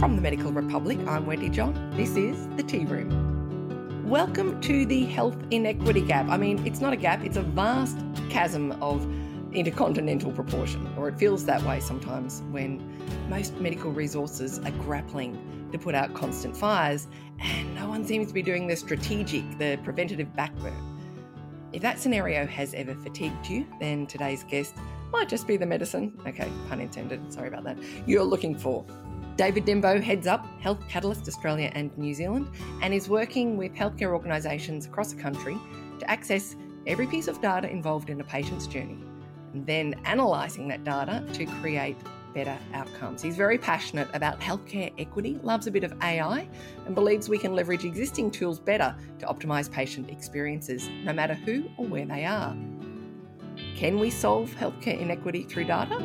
From the Medical Republic, I'm Wendy John. This is the Tea Room. Welcome to the health inequity gap. I mean, it's not a gap, it's a vast chasm of intercontinental proportion, or it feels that way sometimes when most medical resources are grappling to put out constant fires and no one seems to be doing the strategic, the preventative backburn. If that scenario has ever fatigued you, then today's guest might just be the medicine, okay, pun intended, sorry about that, you're looking for. David Dembo heads up Health Catalyst Australia and New Zealand and is working with healthcare organisations across the country to access every piece of data involved in a patient's journey and then analysing that data to create better outcomes. He's very passionate about healthcare equity, loves a bit of AI, and believes we can leverage existing tools better to optimise patient experiences, no matter who or where they are. Can we solve healthcare inequity through data?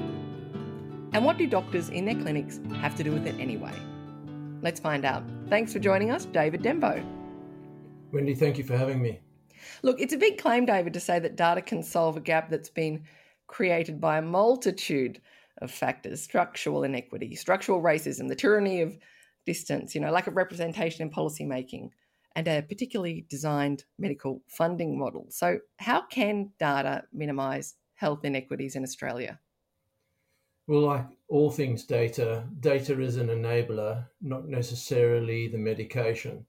And what do doctors in their clinics have to do with it anyway? Let's find out. Thanks for joining us, David Dembo. Wendy, thank you for having me. Look, it's a big claim, David, to say that data can solve a gap that's been created by a multitude of factors structural inequity, structural racism, the tyranny of distance, you know, lack of representation in policy making, and a particularly designed medical funding model. So, how can data minimise health inequities in Australia? Well, like all things data, data is an enabler, not necessarily the medication.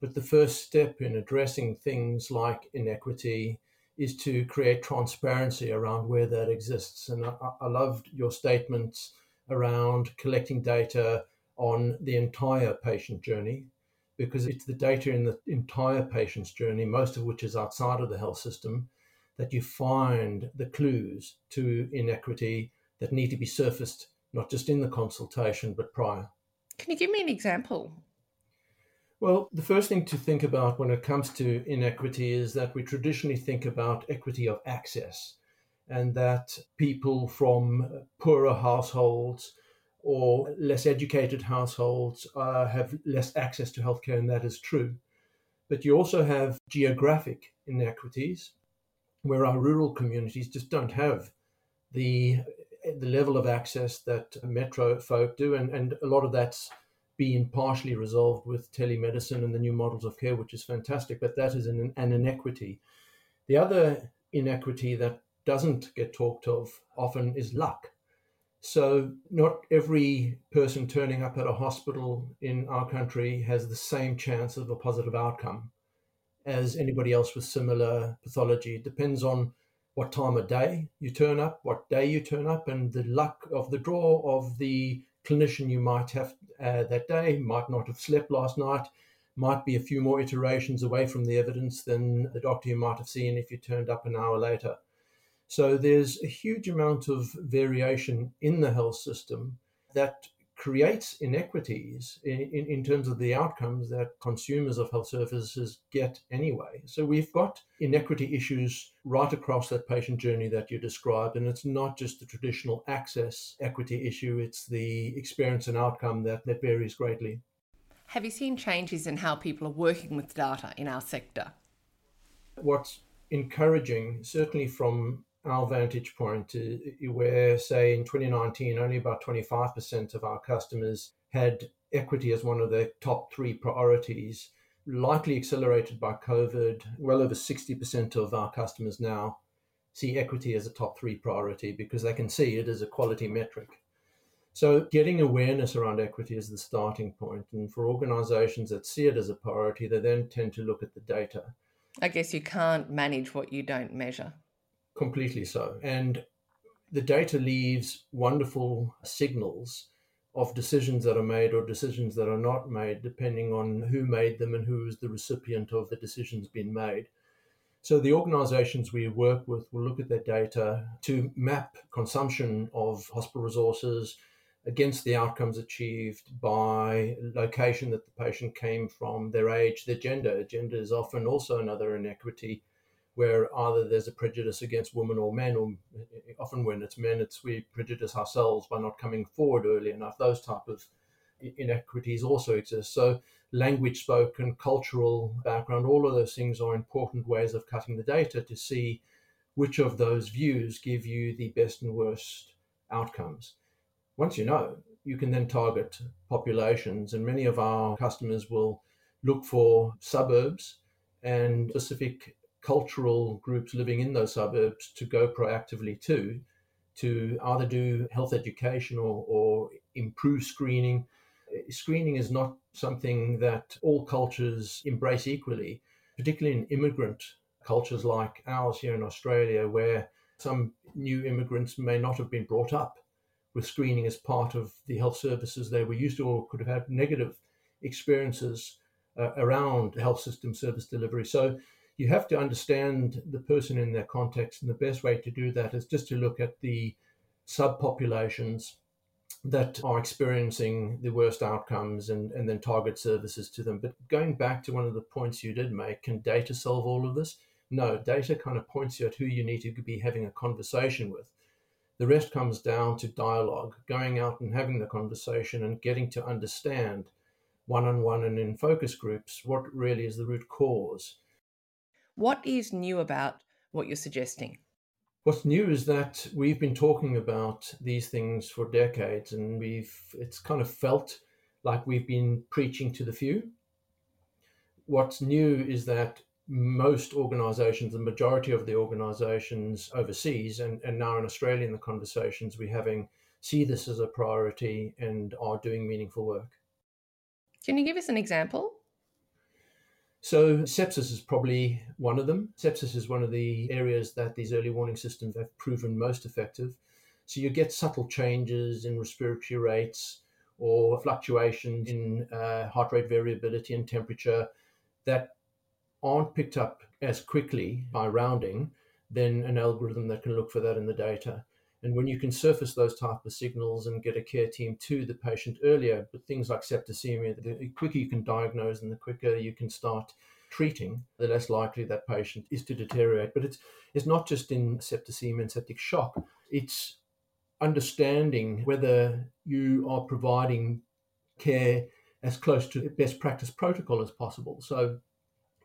But the first step in addressing things like inequity is to create transparency around where that exists. And I, I loved your statements around collecting data on the entire patient journey because it's the data in the entire patient's journey, most of which is outside of the health system, that you find the clues to inequity that need to be surfaced, not just in the consultation, but prior. Can you give me an example? Well, the first thing to think about when it comes to inequity is that we traditionally think about equity of access and that people from poorer households or less educated households uh, have less access to healthcare, and that is true. But you also have geographic inequities where our rural communities just don't have the the level of access that metro folk do, and, and a lot of that's being partially resolved with telemedicine and the new models of care, which is fantastic, but that is an, an inequity. The other inequity that doesn't get talked of often is luck. So, not every person turning up at a hospital in our country has the same chance of a positive outcome as anybody else with similar pathology. It depends on what time of day you turn up, what day you turn up, and the luck of the draw of the clinician you might have uh, that day, might not have slept last night, might be a few more iterations away from the evidence than the doctor you might have seen if you turned up an hour later. So there's a huge amount of variation in the health system that creates inequities in, in, in, terms of the outcomes that consumers of health services get anyway. So we've got inequity issues right across that patient journey that you described. And it's not just the traditional access equity issue, it's the experience and outcome that, that varies greatly. Have you seen changes in how people are working with data in our sector? What's encouraging, certainly from our vantage point, uh, where, say, in 2019, only about 25% of our customers had equity as one of their top three priorities, likely accelerated by COVID. Well over 60% of our customers now see equity as a top three priority because they can see it as a quality metric. So, getting awareness around equity is the starting point. And for organizations that see it as a priority, they then tend to look at the data. I guess you can't manage what you don't measure. Completely so. And the data leaves wonderful signals of decisions that are made or decisions that are not made, depending on who made them and who is the recipient of the decisions being made. So, the organizations we work with will look at their data to map consumption of hospital resources against the outcomes achieved by location that the patient came from, their age, their gender. Gender is often also another inequity where either there's a prejudice against women or men, or often when it's men, it's we prejudice ourselves by not coming forward early enough. Those type of inequities also exist. So language spoken, cultural background, all of those things are important ways of cutting the data to see which of those views give you the best and worst outcomes. Once you know, you can then target populations, and many of our customers will look for suburbs and specific cultural groups living in those suburbs to go proactively to, to either do health education or, or improve screening. Screening is not something that all cultures embrace equally, particularly in immigrant cultures like ours here in Australia, where some new immigrants may not have been brought up with screening as part of the health services they were used to or could have had negative experiences uh, around health system service delivery. So you have to understand the person in their context, and the best way to do that is just to look at the subpopulations that are experiencing the worst outcomes and, and then target services to them. But going back to one of the points you did make, can data solve all of this? No, data kind of points you at who you need to be having a conversation with. The rest comes down to dialogue, going out and having the conversation and getting to understand one on one and in focus groups what really is the root cause. What is new about what you're suggesting? What's new is that we've been talking about these things for decades and we've it's kind of felt like we've been preaching to the few. What's new is that most organizations, the majority of the organizations overseas and, and now in Australia in the conversations we're having see this as a priority and are doing meaningful work. Can you give us an example? So, sepsis is probably one of them. Sepsis is one of the areas that these early warning systems have proven most effective. So, you get subtle changes in respiratory rates or fluctuations in uh, heart rate variability and temperature that aren't picked up as quickly by rounding than an algorithm that can look for that in the data. And when you can surface those type of signals and get a care team to the patient earlier, with things like septicemia, the quicker you can diagnose and the quicker you can start treating, the less likely that patient is to deteriorate. But it's it's not just in septicemia and septic shock. It's understanding whether you are providing care as close to best practice protocol as possible. So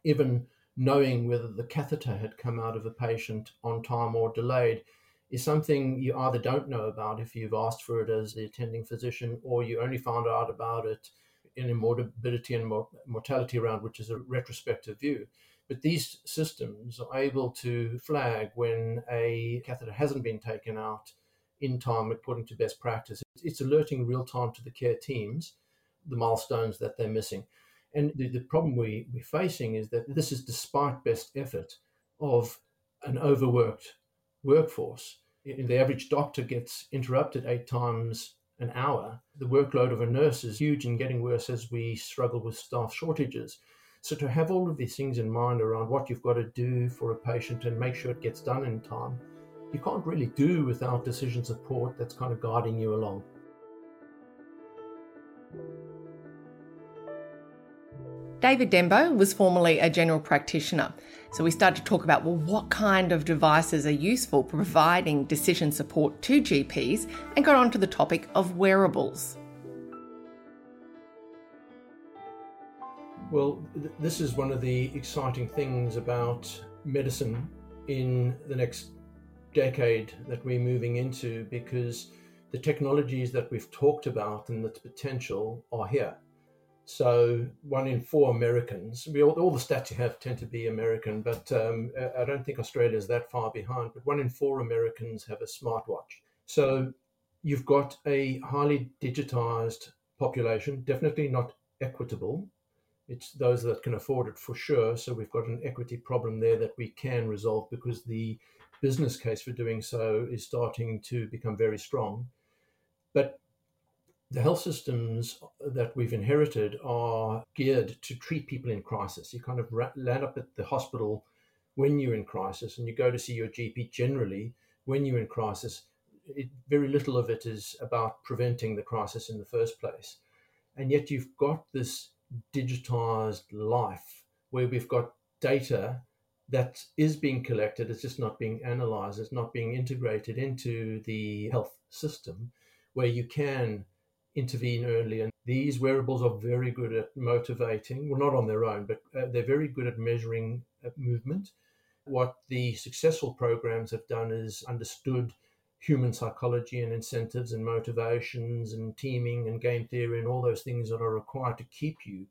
even knowing whether the catheter had come out of a patient on time or delayed is something you either don't know about if you've asked for it as the attending physician, or you only found out about it in a morbidity and mortality round, which is a retrospective view. But these systems are able to flag when a catheter hasn't been taken out in time according to best practice. It's alerting real time to the care teams the milestones that they're missing. And the, the problem we, we're facing is that this is despite best effort of an overworked workforce. The average doctor gets interrupted eight times an hour. The workload of a nurse is huge and getting worse as we struggle with staff shortages. So, to have all of these things in mind around what you've got to do for a patient and make sure it gets done in time, you can't really do without decision support that's kind of guiding you along. David Dembo was formerly a general practitioner. So we started to talk about well, what kind of devices are useful for providing decision support to GPs and got on to the topic of wearables. Well, th- this is one of the exciting things about medicine in the next decade that we're moving into because the technologies that we've talked about and the potential are here. So one in four Americans, we all, all, the stats you have tend to be American, but um, I don't think Australia is that far behind. But one in four Americans have a smartwatch. So you've got a highly digitized population, definitely not equitable. It's those that can afford it for sure. So we've got an equity problem there that we can resolve because the business case for doing so is starting to become very strong. But the health systems that we've inherited are geared to treat people in crisis. You kind of land up at the hospital when you're in crisis, and you go to see your GP generally when you're in crisis. It, very little of it is about preventing the crisis in the first place. And yet, you've got this digitized life where we've got data that is being collected, it's just not being analyzed, it's not being integrated into the health system, where you can intervene early. And these wearables are very good at motivating, well, not on their own, but uh, they're very good at measuring uh, movement. What the successful programs have done is understood human psychology and incentives and motivations and teaming and game theory and all those things that are required to keep you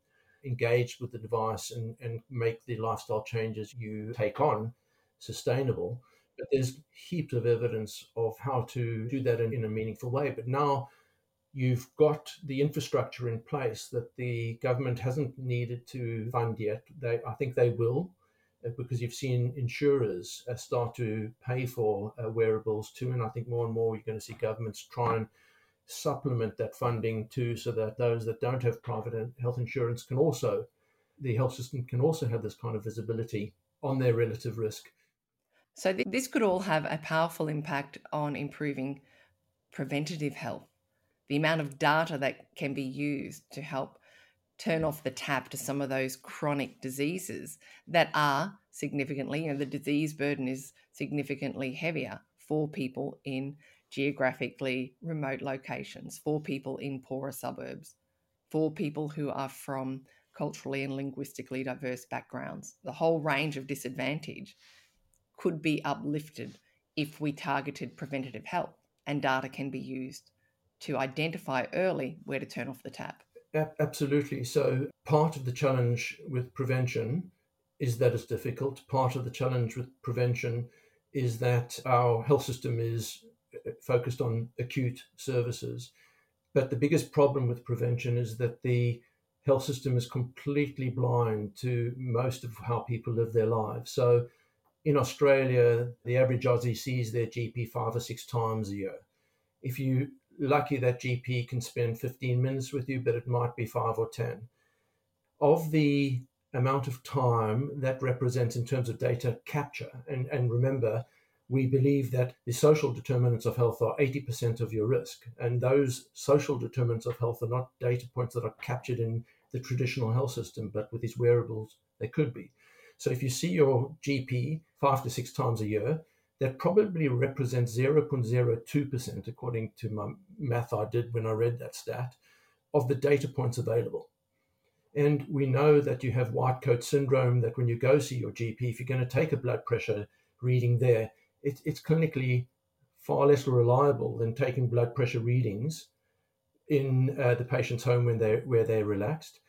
engaged with the device and, and make the lifestyle changes you take on sustainable. But there's heaps of evidence of how to do that in, in a meaningful way. But now you've got the infrastructure in place that the government hasn't needed to fund yet. They, I think they will, uh, because you've seen insurers uh, start to pay for uh, wearables too, and I think more and more you're going to see governments try and supplement that funding too, so that those that don't have private health insurance can also, the health system can also have this kind of visibility on their relative risk. So this could all have a powerful impact on improving preventative health the amount of data that can be used to help turn off the tap to some of those chronic diseases that are significantly, you know, the disease burden is significantly heavier for people in geographically remote locations, for people in poorer suburbs, for people who are from culturally and linguistically diverse backgrounds. The whole range of disadvantage could be uplifted if we targeted preventative health and data can be used to identify early where to turn off the tap. Absolutely. So, part of the challenge with prevention is that it's difficult. Part of the challenge with prevention is that our health system is uh, focused on acute services. But the biggest problem with prevention is that the health system is completely blind to most of how people live their lives. So, in Australia, the average Aussie sees their GP five or six times a year. If you lucky that GP can spend 15 minutes with you, but it might be five or 10. Of the amount of time that represents in terms of data capture, and, and remember, we believe that the social determinants of health are 80% of your risk. And those social determinants of health are not data points that are captured in the traditional health system, but with these wearables, they could be. So if you see your GP five to six times a year, that probably represents 0.02%, according to my math I did when I read that stat, of the data points available. And we know that you have white coat syndrome, that when you go see your GP, if you're going to take a blood pressure reading there, it, it's clinically far less reliable than taking blood pressure readings in uh, the patient's home when they're, where they're relaxed.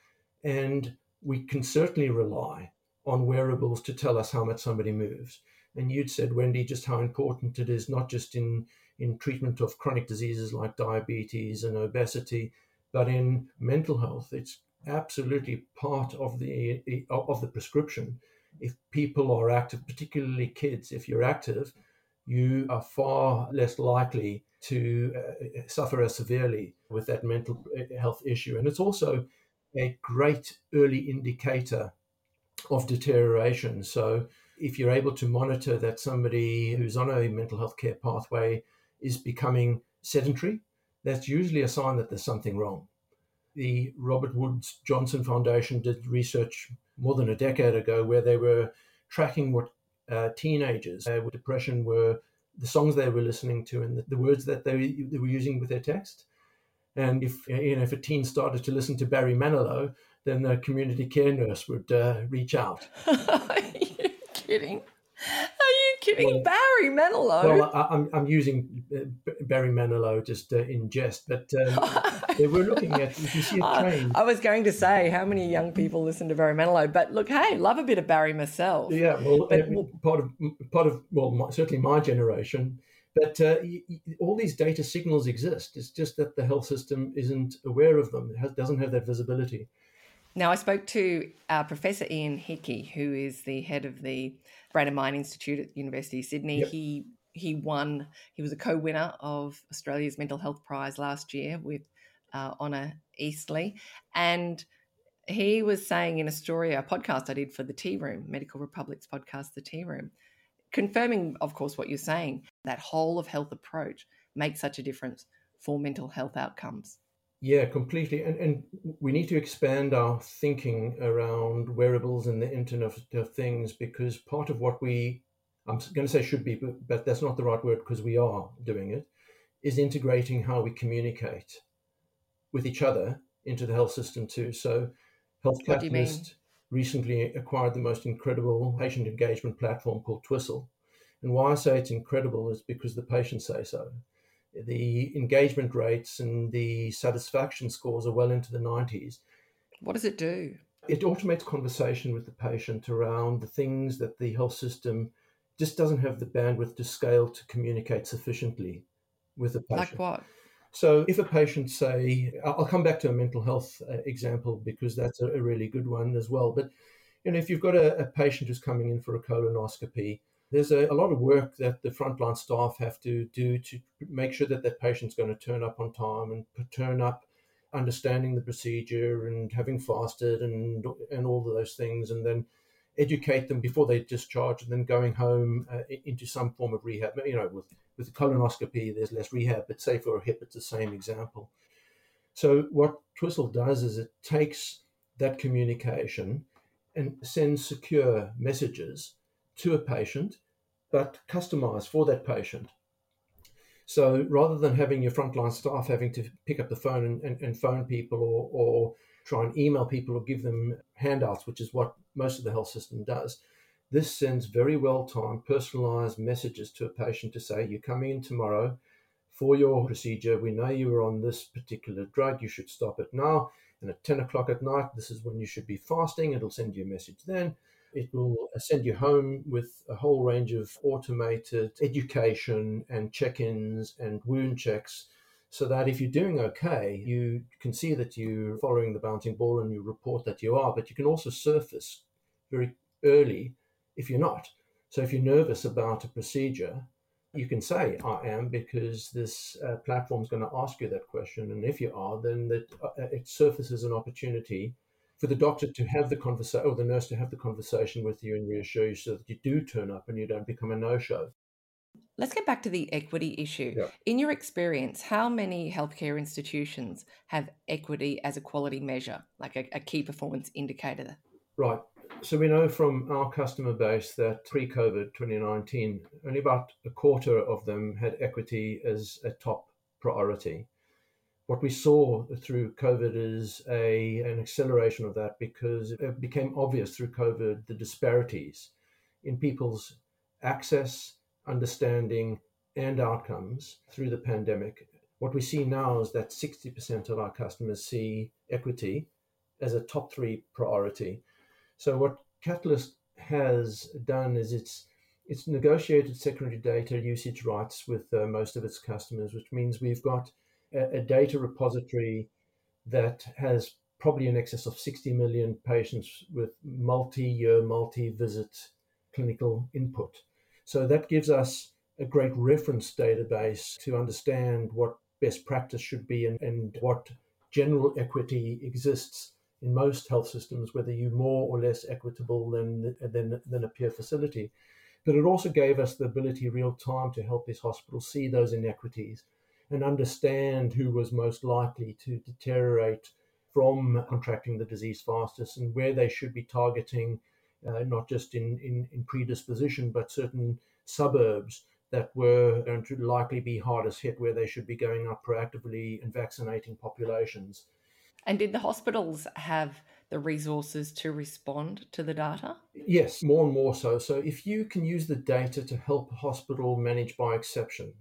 And we can certainly rely on wearables to tell us how much somebody moves. And you'd said, Wendy, just how important it is, not just in, in treatment of chronic diseases like diabetes and obesity, but in mental health. It's absolutely part of the of the prescription. If people are active, particularly kids, if you're active, you are far less likely to uh, suffer as severely with that mental uh, health issue. And it's also a great early indicator of deterioration. So if you're able to monitor that somebody who's on a mental health care pathway is becoming sedentary, that's usually a sign that there's something wrong. The Robert Woods Johnson Foundation did research more than a decade ago where they were tracking what uh, teenagers uh, with depression were the songs they were listening to and the, the words that they, they were using with their text. And if you know if a teen started to listen to Barry Manilow, then the community care nurse would uh, reach out. kidding? Are you kidding? Well, Barry Manilow? Well, I, am I'm, I'm using uh, Barry Manilow just uh, in jest, but um, they were looking at, you can see a train. I was going to say, how many young people listen to Barry Manilow? But look, hey, love a bit of Barry myself. Yeah, well, but, uh, part of, part of well, my, certainly my generation, but uh, all these data signals exist. It's just that the health system isn't aware of them. It has, doesn't have that visibility. Now, I spoke to uh, Professor Ian Hickie, who is the head of the Brain and Mind Institute at the University of Sydney. Yep. He he won. He was a co-winner of Australia's Mental Health Prize last year with uh, Honor Eastly, and he was saying in a story, a podcast I did for the Tea Room, Medical Republic's podcast, the Tea Room, confirming, of course, what you're saying. That whole of health approach makes such a difference for mental health outcomes. Yeah, completely. And, and we need to expand our thinking around wearables and the Internet of Things because part of what we, I'm going to say should be, but, but that's not the right word because we are doing it, is integrating how we communicate with each other into the health system too. So, Health Catalyst recently acquired the most incredible patient engagement platform called Twistle. And why I say it's incredible is because the patients say so. The engagement rates and the satisfaction scores are well into the 90s. What does it do? It automates conversation with the patient around the things that the health system just doesn't have the bandwidth to scale to communicate sufficiently with the patient. Like what? So, if a patient say, I'll come back to a mental health uh, example because that's a, a, really good one as well. But you know, if you've got a, a patient who's coming in for a colonoscopy, there's a, a, lot of work that the frontline staff have to do to make sure that that patient's going to turn up on time and turn up understanding the procedure and having fasted and and all of those things, and then educate them before they discharge, and then going home uh, into some form of rehab. You know, with with the colonoscopy, there's less rehab, but say for a hip, it's the same example. So what Twistle does is it takes that communication and sends secure messages to a patient, but customized for that patient. So rather than having your frontline staff having to pick up the phone and, and, and phone people or, or try and email people or give them handouts, which is what most of the health system does, this sends very well timed, personalized messages to a patient to say, You're coming in tomorrow for your procedure. We know you are on this particular drug. You should stop it now. And at 10 o'clock at night, this is when you should be fasting. It'll send you a message then. It will send you home with a whole range of automated education and check ins and wound checks so that if you're doing okay, you can see that you're following the bouncing ball and you report that you are, but you can also surface very early if you're not. So if you're nervous about a procedure, you can say I am because this uh, platform is going to ask you that question, and if you are, then that uh, it surfaces an opportunity for the doctor to have the conversation or the nurse to have the conversation with you and reassure you so that you do turn up and you don't become a no-show. Let's get back to the equity issue. Yeah. In your experience, how many healthcare institutions have equity as a quality measure, like a, a key performance indicator? Right. So we know from our customer base that pre COVID 2019, only about a quarter of them had equity as a top priority. What we saw through COVID is a, an acceleration of that because it became obvious through COVID the disparities in people's access, understanding, and outcomes through the pandemic. What we see now is that 60% of our customers see equity as a top three priority so what Catalyst has done is it's it's negotiated secondary data usage rights with uh, most of its customers, which means we've got a, a, data repository that has probably in excess of 60 million patients with multi-year, multi-visit clinical input. So that gives us a great reference database to understand what best practice should be and, and what general equity exists in most health systems, whether you're more or less equitable than, than, than a peer facility. But it also gave us the ability real time to help these hospitals see those inequities and understand who was most likely to deteriorate from contracting the disease fastest and where they should be targeting, uh, not just in, in, in predisposition, but certain suburbs that were going to likely be hardest hit, where they should be going up proactively and vaccinating populations. And did the hospitals have the resources to respond to the data? Yes, more and more so. So if you can use the data to help a hospital manage by exception,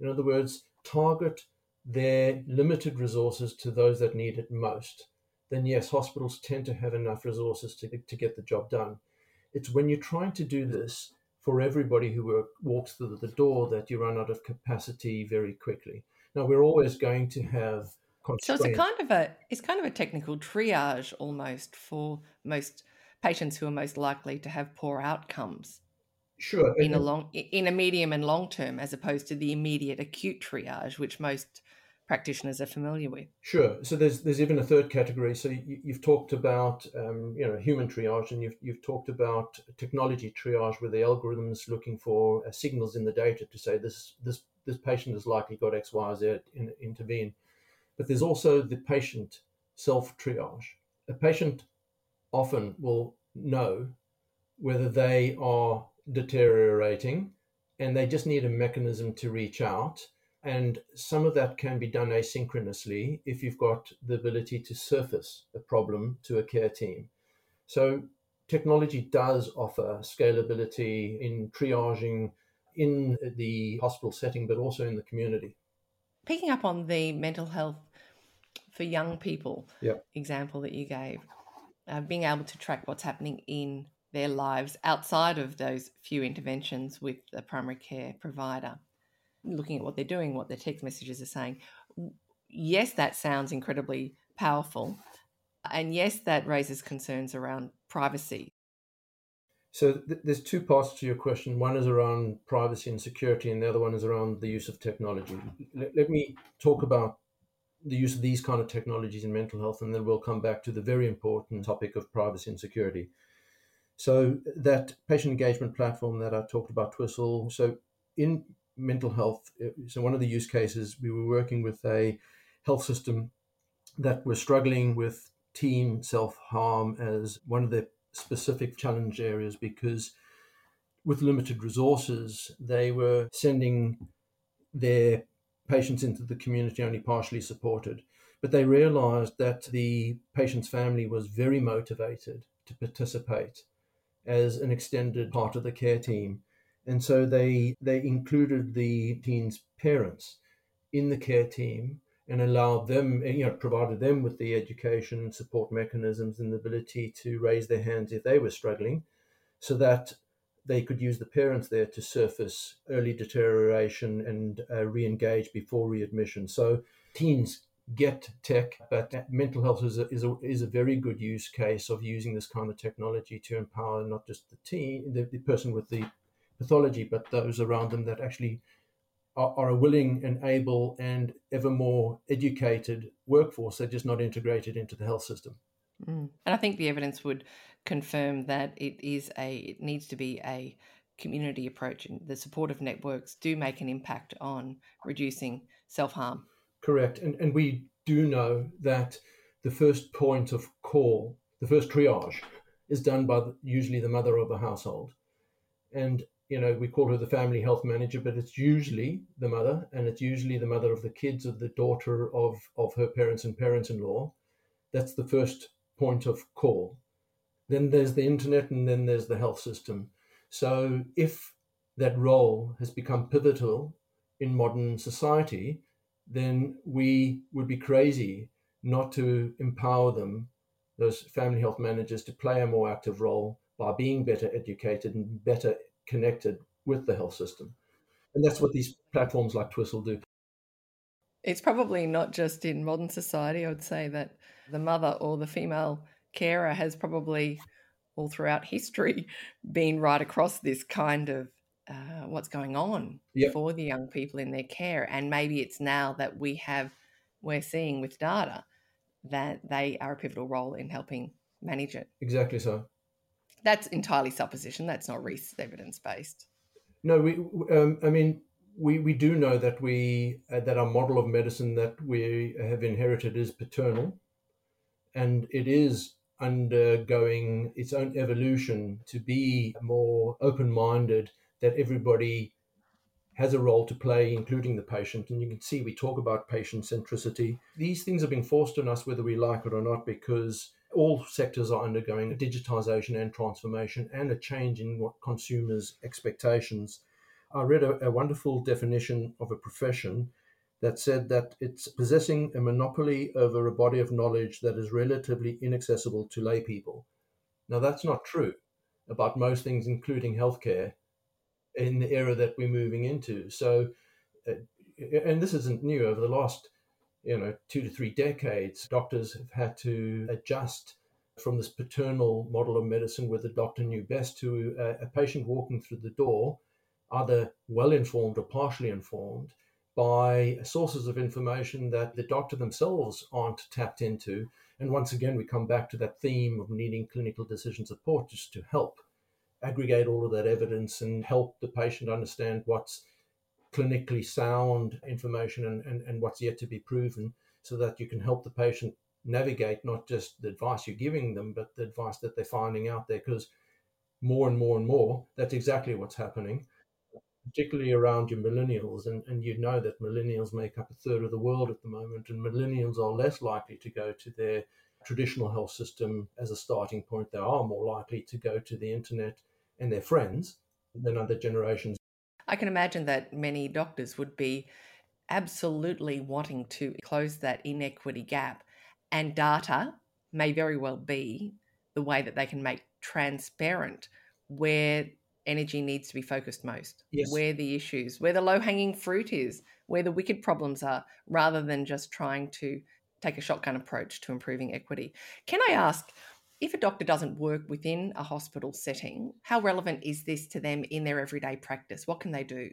in other words, target their limited resources to those that need it most, then yes, hospitals tend to have enough resources to, to get the job done. It's when you're trying to do this for everybody who work, walks through the door that you run out of capacity very quickly. Now, we're always going to have so it's a kind of a it's kind of a technical triage almost for most patients who are most likely to have poor outcomes. Sure. In a long in a medium and long term as opposed to the immediate acute triage which most practitioners are familiar with. Sure. So there's there's even a third category. So you, have talked about um, you know human triage, and you've you've talked about technology triage, where the algorithms looking for uh, signals in the data to say this this this patient has likely got X, Y, Z in, intervene. But there's also the patient self triage. A patient often will know whether they are deteriorating and they just need a mechanism to reach out. And some of that can be done asynchronously if you've got the ability to surface a problem to a care team. So technology does offer scalability in triaging in the hospital setting, but also in the community. Picking up on the mental health for young people yep. example that you gave, uh, being able to track what's happening in their lives outside of those few interventions with the primary care provider, looking at what they're doing, what their text messages are saying. Yes, that sounds incredibly powerful. And yes, that raises concerns around privacy. So th- there's two parts to your question. One is around privacy and security, and the other one is around the use of technology. Let me talk about the use of these kind of technologies in mental health, and then we'll come back to the very important topic of privacy and security. So that patient engagement platform that I talked about, Twistle. So in mental health, so one of the use cases we were working with a health system that were struggling with teen self harm as one of the specific challenge areas because with limited resources, they were sending their patients into the community only partially supported. But they realized that the patient's family was very motivated to participate as an extended part of the care team. And so they they included the teen's parents in the care team and allowed them, you know, provided them with the education and support mechanisms and the ability to raise their hands if they were struggling, so that they could use the parents there to surface early deterioration and uh, re-engage before readmission. So teens get tech, but mental health is a, is a, is a very good use case of using this kind of technology to empower not just the team, the, the person with the pathology, but those around them that actually are, are a willing and able and ever more educated workforce. They're just not integrated into the health system. Mm. And I think the evidence would confirm that it is a it needs to be a community approach and the supportive networks do make an impact on reducing self-harm correct. And and we do know that the first point of call the first triage is done by the, usually the mother of a household. And you know we call her the family health manager but it's usually the mother and it's usually the mother of the kids or the daughter of of her parents and parents-in-law. That's the first point of call. Then there's the internet, and then there's the health system. So if that role has become pivotal in modern society, then we would be crazy not to empower them, those family health managers, to play a more active role by being better educated and better connected with the health system. And that's what these platforms like Twistle do. It's probably not just in modern society. I would say that the mother or the female carer has probably all throughout history been right across this kind of uh, what's going on yep. for the young people in their care. And maybe it's now that we have, we're seeing with data that they are a pivotal role in helping manage it. Exactly so. That's entirely supposition. That's not research evidence based. No, we. Um, I mean, we, we do know that we uh, that our model of medicine that we have inherited is paternal, and it is undergoing its own evolution to be more open minded, that everybody has a role to play, including the patient. And you can see we talk about patient centricity. These things are being forced on us whether we like it or not because all sectors are undergoing digitization and transformation and a change in what consumers' expectations. I read a, a wonderful definition of a profession that said that it's possessing a monopoly over a body of knowledge that is relatively inaccessible to lay people. Now, that's not true about most things, including healthcare, in the era that we're moving into. So, uh, and this isn't new. Over the last, you know, two to three decades, doctors have had to adjust from this paternal model of medicine where the doctor knew best to a, a patient walking through the door, either well informed or partially informed, by sources of information that the doctor themselves aren't tapped into. And once again, we come back to that theme of needing clinical decision support just to help aggregate all of that evidence and help the patient understand what's clinically sound information and, and, and what's yet to be proven so that you can help the patient navigate not just the advice you're giving them, but the advice that they're finding out there. Because more and more and more, that's exactly what's happening particularly around your millennials, and, and you know that millennials make up a third of the world at the moment, and millennials are less likely to go to their traditional health system as a starting point. They are more likely to go to the internet and their friends than other generations. I can imagine that many doctors would be absolutely wanting to close that inequity gap, and data may very well be the way that they can make transparent where energy needs to be focused most, Yes. where the issues, where the low hanging fruit is, where the wicked problems are, rather than just trying to take a shotgun approach to improving equity. Can I ask, if a doctor doesn't work within a hospital setting, how relevant is this to them in their everyday practice? What can they do?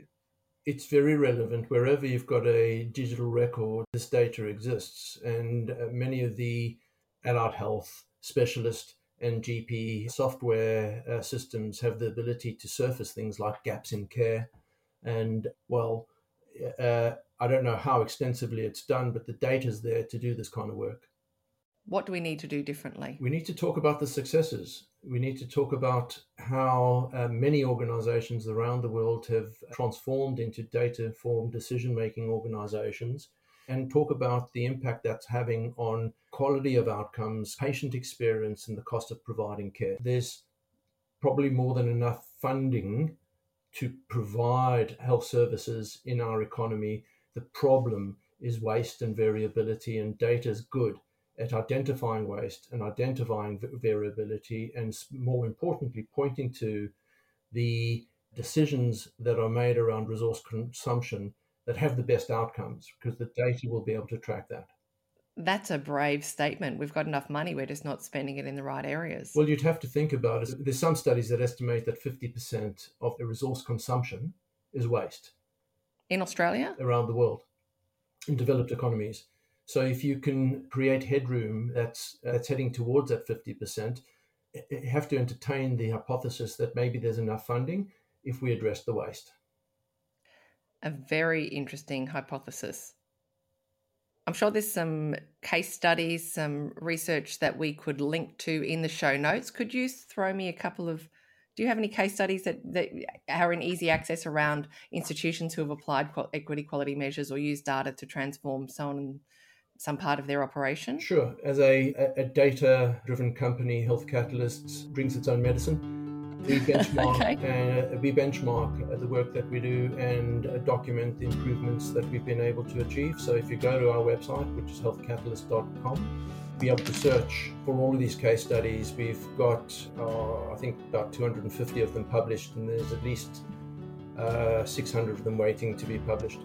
It's very relevant wherever you've got a digital record, this data exists. And uh, many of the allied health specialist and GP software uh, systems have the ability to surface things like gaps in care. And well, uh, I don't know how extensively it's done, but the data's there to do this kind of work. What do we need to do differently? We need to talk about the successes. We need to talk about how uh, many organizations around the world have transformed into data informed decision making organizations and talk about the impact that's having on quality of outcomes, patient experience, and the cost of providing care. There's probably more than enough funding to provide health services in our economy. The problem is waste and variability, and data is good at identifying waste and identifying variability, and more importantly, pointing to the decisions that are made around resource consumption that have the best outcomes because the data will be able to track that. That's a brave statement. We've got enough money, we're just not spending it in the right areas. Well, you'd have to think about it. There's some studies that estimate that 50% of the resource consumption is waste. In Australia? Around the world, in developed economies. So if you can create headroom that's that's heading towards that 50%, you have to entertain the hypothesis that maybe there's enough funding if we address the waste. A very interesting hypothesis. I'm sure there's some case studies, some research that we could link to in the show notes. Could you throw me a couple of do you have any case studies that, that are in easy access around institutions who have applied equity quality measures or used data to transform someone some part of their operation? Sure. As a, a data driven company, Health Catalysts brings its own medicine. We benchmark, okay. uh, we benchmark the work that we do and uh, document the improvements that we've been able to achieve. So if you go to our website, which is healthcatalyst.com, be able to search for all of these case studies. We've got, uh, I think, about 250 of them published, and there's at least uh, 600 of them waiting to be published.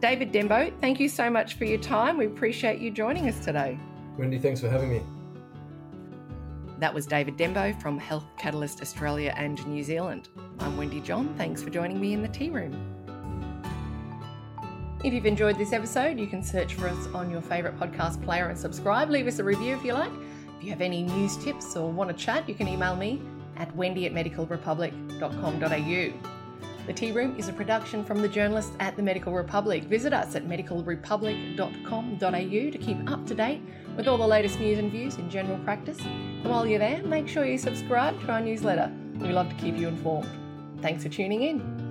David Dembo, thank you so much for your time. We appreciate you joining us today. Wendy, thanks for having me. That was David Dembo from Health Catalyst Australia and New Zealand. I'm Wendy John. Thanks for joining me in the tea room. If you've enjoyed this episode, you can search for us on your favourite podcast player and subscribe. Leave us a review if you like. If you have any news tips or want to chat, you can email me at wendy at medicalrepublic.com.au. The Tea Room is a production from the journalists at the Medical Republic. Visit us at medicalrepublic.com.au to keep up to date with all the latest news and views in general practice. And while you're there, make sure you subscribe to our newsletter. We love to keep you informed. Thanks for tuning in.